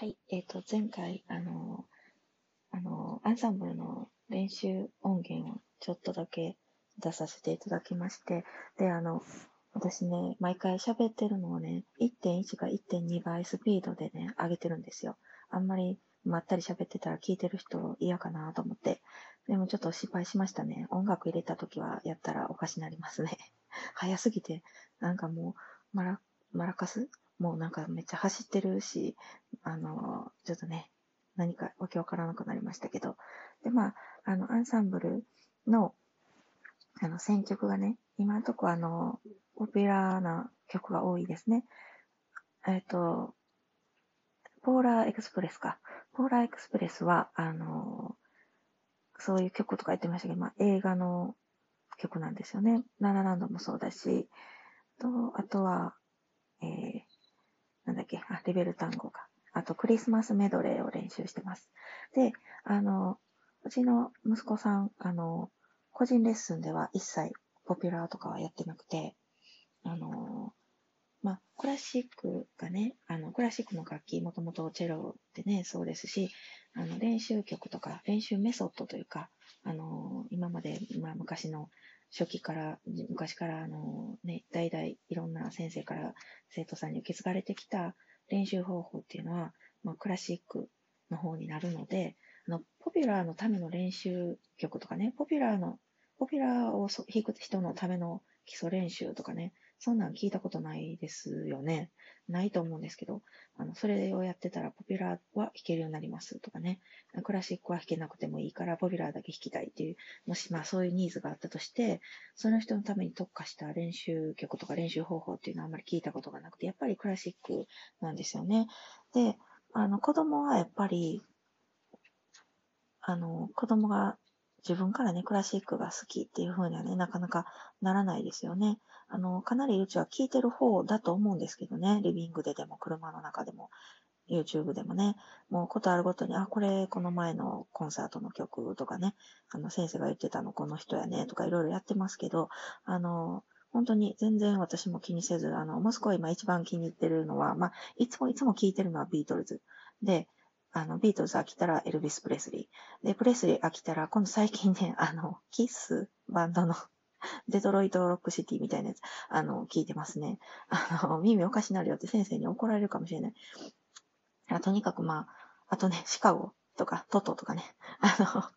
はい、えっ、と、前回、あの、あの、アンサンブルの練習音源をちょっとだけ出させていただきまして、で、あの、私ね、毎回喋ってるのをね、1.1か1.2倍スピードでね、上げてるんですよ。あんまりまったり喋ってたら聞いてる人嫌かなと思って。でもちょっと失敗しましたね。音楽入れた時はやったらおかしなりますね。早すぎて、なんかもう、マラ、マラカスもうなんかめっちゃ走ってるし、あの、ちょっとね、何かわけわからなくなりましたけど。で、まあ、あの、アンサンブルの、あの、選曲がね、今のとこあの、ポピュラーな曲が多いですね。えっ、と、ポーラーエクスプレスか。ポーラーエクスプレスは、あの、そういう曲とか言ってましたけど、まあ、映画の曲なんですよね。ララランドもそうだし、と、あとは、えー、なんだっけ、あ、レベル単語か。あと、クリスマスメドレーを練習してます。で、あの、うちの息子さん、あの、個人レッスンでは一切ポピュラーとかはやってなくて、あの、まあ、クラシックがね、あの、クラシックの楽器、もともとチェロってね、そうですし、あの、練習曲とか、練習メソッドというか、あの、今まで、まあ、昔の初期から、昔から、あの、ね、代々いろんな先生から生徒さんに受け継がれてきた練習方法っていうのは、まあ、クラシックの方になるので、あの、ポピュラーのための練習曲とかね、ポピュラーの、ポピュラーを弾く人のための基礎練習とかね、そんなん聞いたことないですよね。ないと思うんですけど、あの、それをやってたらポピュラーは弾けるようになりますとかね、クラシックは弾けなくてもいいから、ポピュラーだけ弾きたいっていう、もしまあそういうニーズがあったとして、その人のために特化した練習曲とか練習方法っていうのはあんまり聞いたことがなくて、やっぱりクラシックなんですよね。で、あの、子供はやっぱり、あの、子供が自分からね、クラシックが好きっていう風にはね、なかなかならないですよね。あの、かなりうちは聴いてる方だと思うんですけどね、リビングででも、車の中でも、YouTube でもね、もうことあるごとに、あ、これ、この前のコンサートの曲とかね、あの、先生が言ってたのこの人やね、とかいろいろやってますけど、あの、本当に全然私も気にせず、あの、息子が今一番気に入ってるのは、まあ、いつもいつも聴いてるのはビートルズ。で、あの、ビートルズ飽きたらエルビス・プレスリー。で、プレスリー飽きたら、今度最近ね、あの、キッスバンドの デトロイト・ロックシティみたいなやつ、あの、聞いてますね。あの、耳おかしなるよって先生に怒られるかもしれない。あとにかくまあ、あとね、シカゴとか、トトとかね、あの、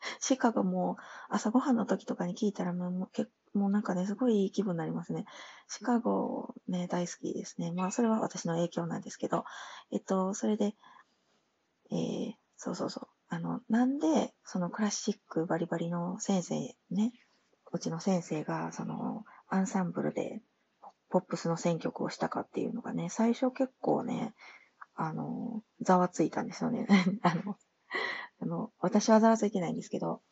シカゴも朝ごはんの時とかに聞いたらもう、もう結もうなんかね、すごいいい気分になりますね。シカゴね、大好きですね。まあ、それは私の影響なんですけど、えっと、それで、えー、そうそうそう。あの、なんで、そのクラシックバリバリの先生ね、うちの先生が、その、アンサンブルで、ポップスの選曲をしたかっていうのがね、最初結構ね、あの、ざわついたんですよね。あの、あの、私はざわついてないんですけど、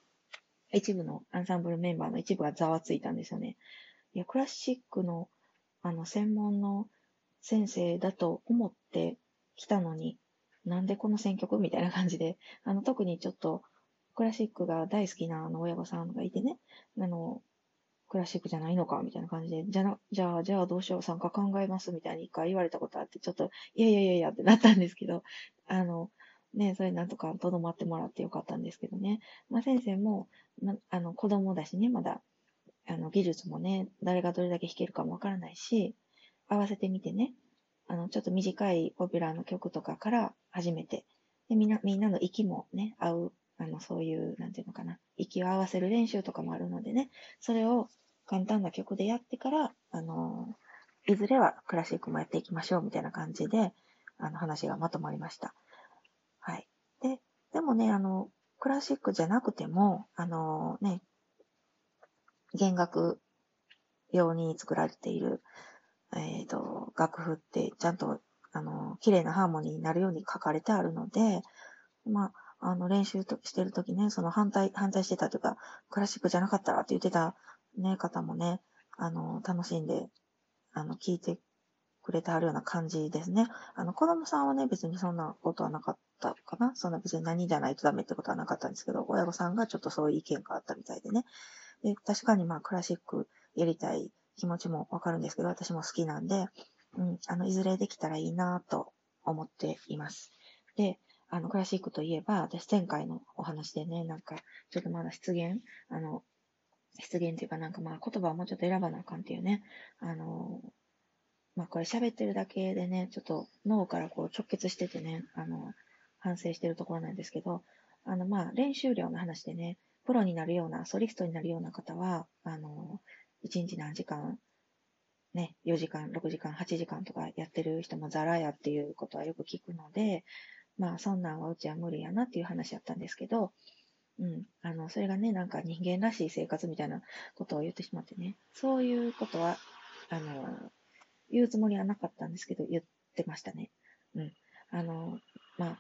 一部のアンサンブルメンバーの一部がざわついたんですよね。いや、クラシックの、あの、専門の先生だと思ってきたのに、なんでこの選曲？みたいな感じで、あの、特にちょっと、クラシックが大好きなあの親御さんがいてね、あの、クラシックじゃないのか？みたいな感じで、じゃな、じゃあ、じゃあどうしよう、参加考えます？みたいに一回言われたことあって、ちょっと、いやいやいやいやってなったんですけど、あの、ね、それなんとかとどまってもらってよかったんですけどね。まあ先生も、なあの、子供だしね、まだ、あの、技術もね、誰がどれだけ弾けるかもわからないし、合わせてみてね、あの、ちょっと短いポピュラーの曲とかから始めて、で、みんな、みんなの息もね、合う、あの、そういう、なんていうのかな、息を合わせる練習とかもあるのでね、それを簡単な曲でやってから、あの、いずれはクラシックもやっていきましょうみたいな感じで、あの、話がまとまりました。はい。で、でもね、あの、クラシックじゃなくても、あのね、弦楽用に作られている、えっ、と、楽譜ってちゃんと、あの、綺麗なハーモニーになるように書かれてあるので、まあ、あの、練習としてるときね、その反対、反対してたというか、クラシックじゃなかったらって言ってたね、方もね、あの、楽しんで、あの、聞いてくれてあるような感じですね。あの、子供さんはね、別にそんなことはなかったかな。そんな別に何じゃないとダメってことはなかったんですけど、親御さんがちょっとそういう意見があったみたいでね。で、確かにまあ、クラシックやりたい気持ちもわかるんですけど、私も好きなんで、うん、あの、いずれできたらいいなと思っています。で、あの、クラシックといえば、私前回のお話でね、なんか、ちょっとまだ失言、あの、失言っていうかなんかまあ言葉をもうちょっと選ばなあかんっていうね、あの、まあこれ喋ってるだけでね、ちょっと脳からこう直結しててね、あの、反省してるところなんですけど、あのまあ練習量の話でね、プロになるような、ソリストになるような方は、あの、1日何時間、ね、4時間、6時間、8時間とかやってる人もザラやっていうことはよく聞くので、まあそんなんはうちは無理やなっていう話やったんですけど、うん。あの、それがね、なんか人間らしい生活みたいなことを言ってしまってね、そういうことは、あの、言うつもりはなかったんですけど、言ってましたね。うん。あの、まあ、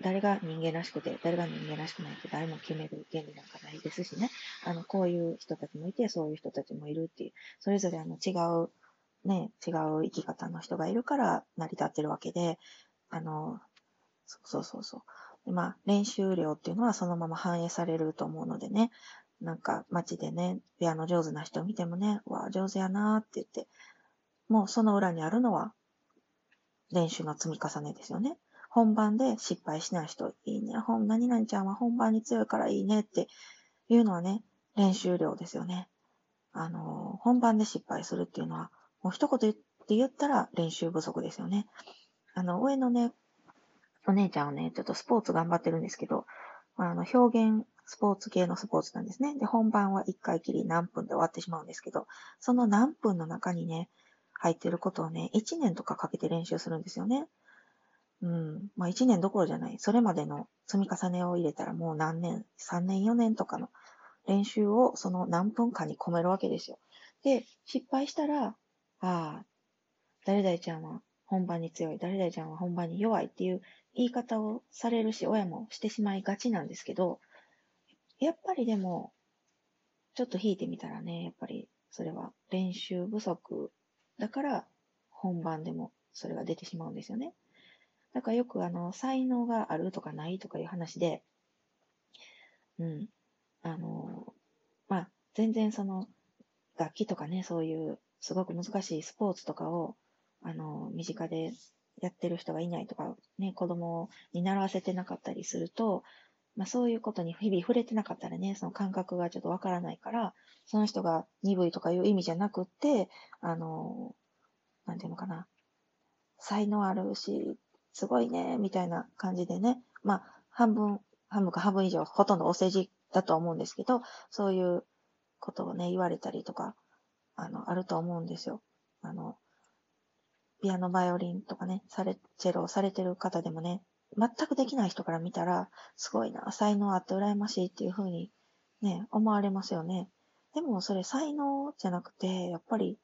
誰が人間らしくて、誰が人間らしくないって誰も決める原理なんかないですしね。あの、こういう人たちもいて、そういう人たちもいるっていう、それぞれあの違う、ね、違う生き方の人がいるから成り立ってるわけで、あの、そうそうそう。まあ、練習量っていうのはそのまま反映されると思うのでね、なんか街でね、ピアノ上手な人を見てもね、うわ、上手やなーって言って、もうその裏にあるのは練習の積み重ねですよね。本番で失敗しない人、いいね、本、何々ちゃんは本番に強いからいいねっていうのはね、練習量ですよね。あの、本番で失敗するっていうのは、もう一言言って言ったら練習不足ですよね。あの、上のね、お姉ちゃんはね、ちょっとスポーツ頑張ってるんですけど、あの、表現スポーツ系のスポーツなんですね。で、本番は1回きり何分で終わってしまうんですけど、その何分の中にね、入ってることをね、1年とかかけて練習するんですよね。うん。まあ1年どころじゃない。それまでの積み重ねを入れたらもう何年、3年4年とかの練習をその何分間に込めるわけですよ。で、失敗したら、ああ、誰々ちゃんは本番に強い、誰々ちゃんは本番に弱いっていう言い方をされるし、親もしてしまいがちなんですけど、やっぱりでも、ちょっと弾いてみたらね、やっぱりそれは練習不足だから本番でもそれが出てしまうんですよね。だかよくあの、才能があるとかないとかいう話で、うん、あの、まあ、全然その、楽器とかね、そういうすごく難しいスポーツとかを、あの、身近でやってる人がいないとか、ね、子供に習わせてなかったりすると、まあそういうことに日々触れてなかったらね、その感覚がちょっとわからないから、その人が鈍いとかいう意味じゃなくって、あの、なんていうのかな、才能あるし、すごいね、みたいな感じでね、まあ半分、半分か半分以上、ほとんどお世辞だと思うんですけど、そういうことをね、言われたりとか、あの、あると思うんですよ。あの、ピアノ、バイオリンとかね、され、チェロをされてる方でもね、全くできない人から見たら、すごいな、才能あって羨ましいっていうふうにね、思われますよね。でもそれ才能じゃなくて、やっぱり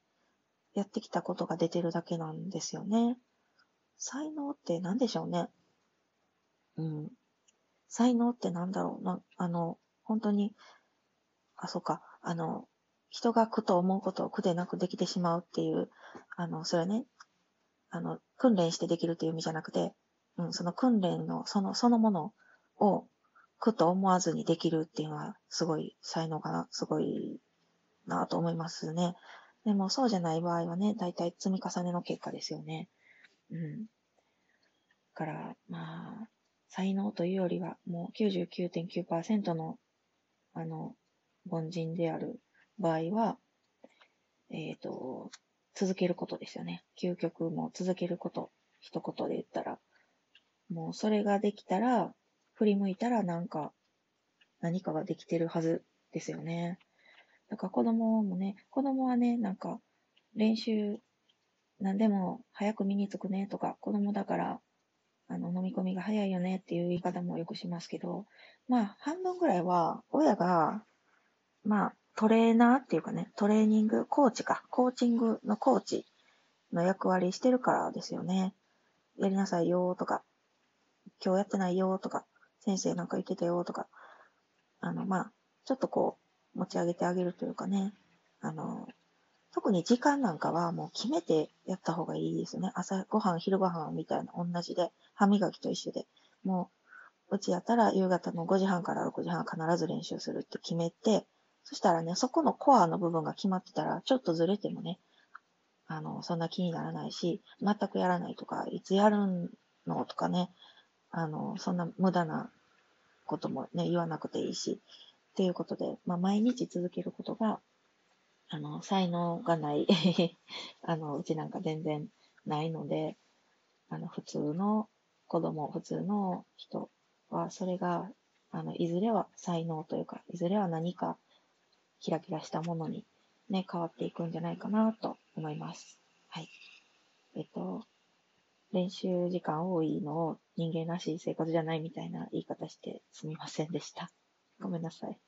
やってきたことが出てるだけなんですよね。才能って何でしょうね？うん。才能って何だろう？な、あの、本当に、あ、そうか、あの、人が苦と思うことを苦でなくできてしまうっていう、あの、それね、あの、訓練してできるという意味じゃなくて、うん、その訓練の、その、そのものを苦と思わずにできるっていうのは、すごい才能かな、すごいなと思いますね。でも、そうじゃない場合はね、大体積み重ねの結果ですよね。うん。から、まあ、才能というよりは、もう99.9%の、あの、凡人である場合は、えっ、ー、と、続けることですよね。究極も続けること。一言で言ったら。もうそれができたら、振り向いたらなんか、何かができてるはずですよね。だから子供もね、子供はね、なんか、練習、何でも早く身につくねとか、子供だから、あの、飲み込みが早いよねっていう言い方もよくしますけど、まあ、半分ぐらいは、親が、まあ、トレーナーっていうかね、トレーニング、コーチか、コーチングのコーチの役割してるからですよね。やりなさいよとか、今日やってないよとか、先生なんか言ってたよとか、あの、まあ、ちょっとこう、持ち上げてあげるというかね、あの、特に時間なんかはもう決めてやった方がいいですね。朝ごはん、昼ごはんみたいな同じで、歯磨きと一緒で、もう、うちやったら夕方の5時半から6時半必ず練習するって決めて、そしたらね、そこのコアの部分が決まってたら、ちょっとずれてもね、あの、そんな気にならないし、全くやらないとか、いつやるのとかね、あの、そんな無駄なこともね、言わなくていいし、っていうことで、まあ、毎日続けることが、あの、才能がない あの、うちなんか全然ないので、あの、普通の子供、普通の人は、それが、あの、いずれは才能というか、いずれは何かキラキラしたものにね、変わっていくんじゃないかなと思います。はい。えっと、練習時間多いのを人間らしい生活じゃないみたいな言い方してすみませんでした。ごめんなさい。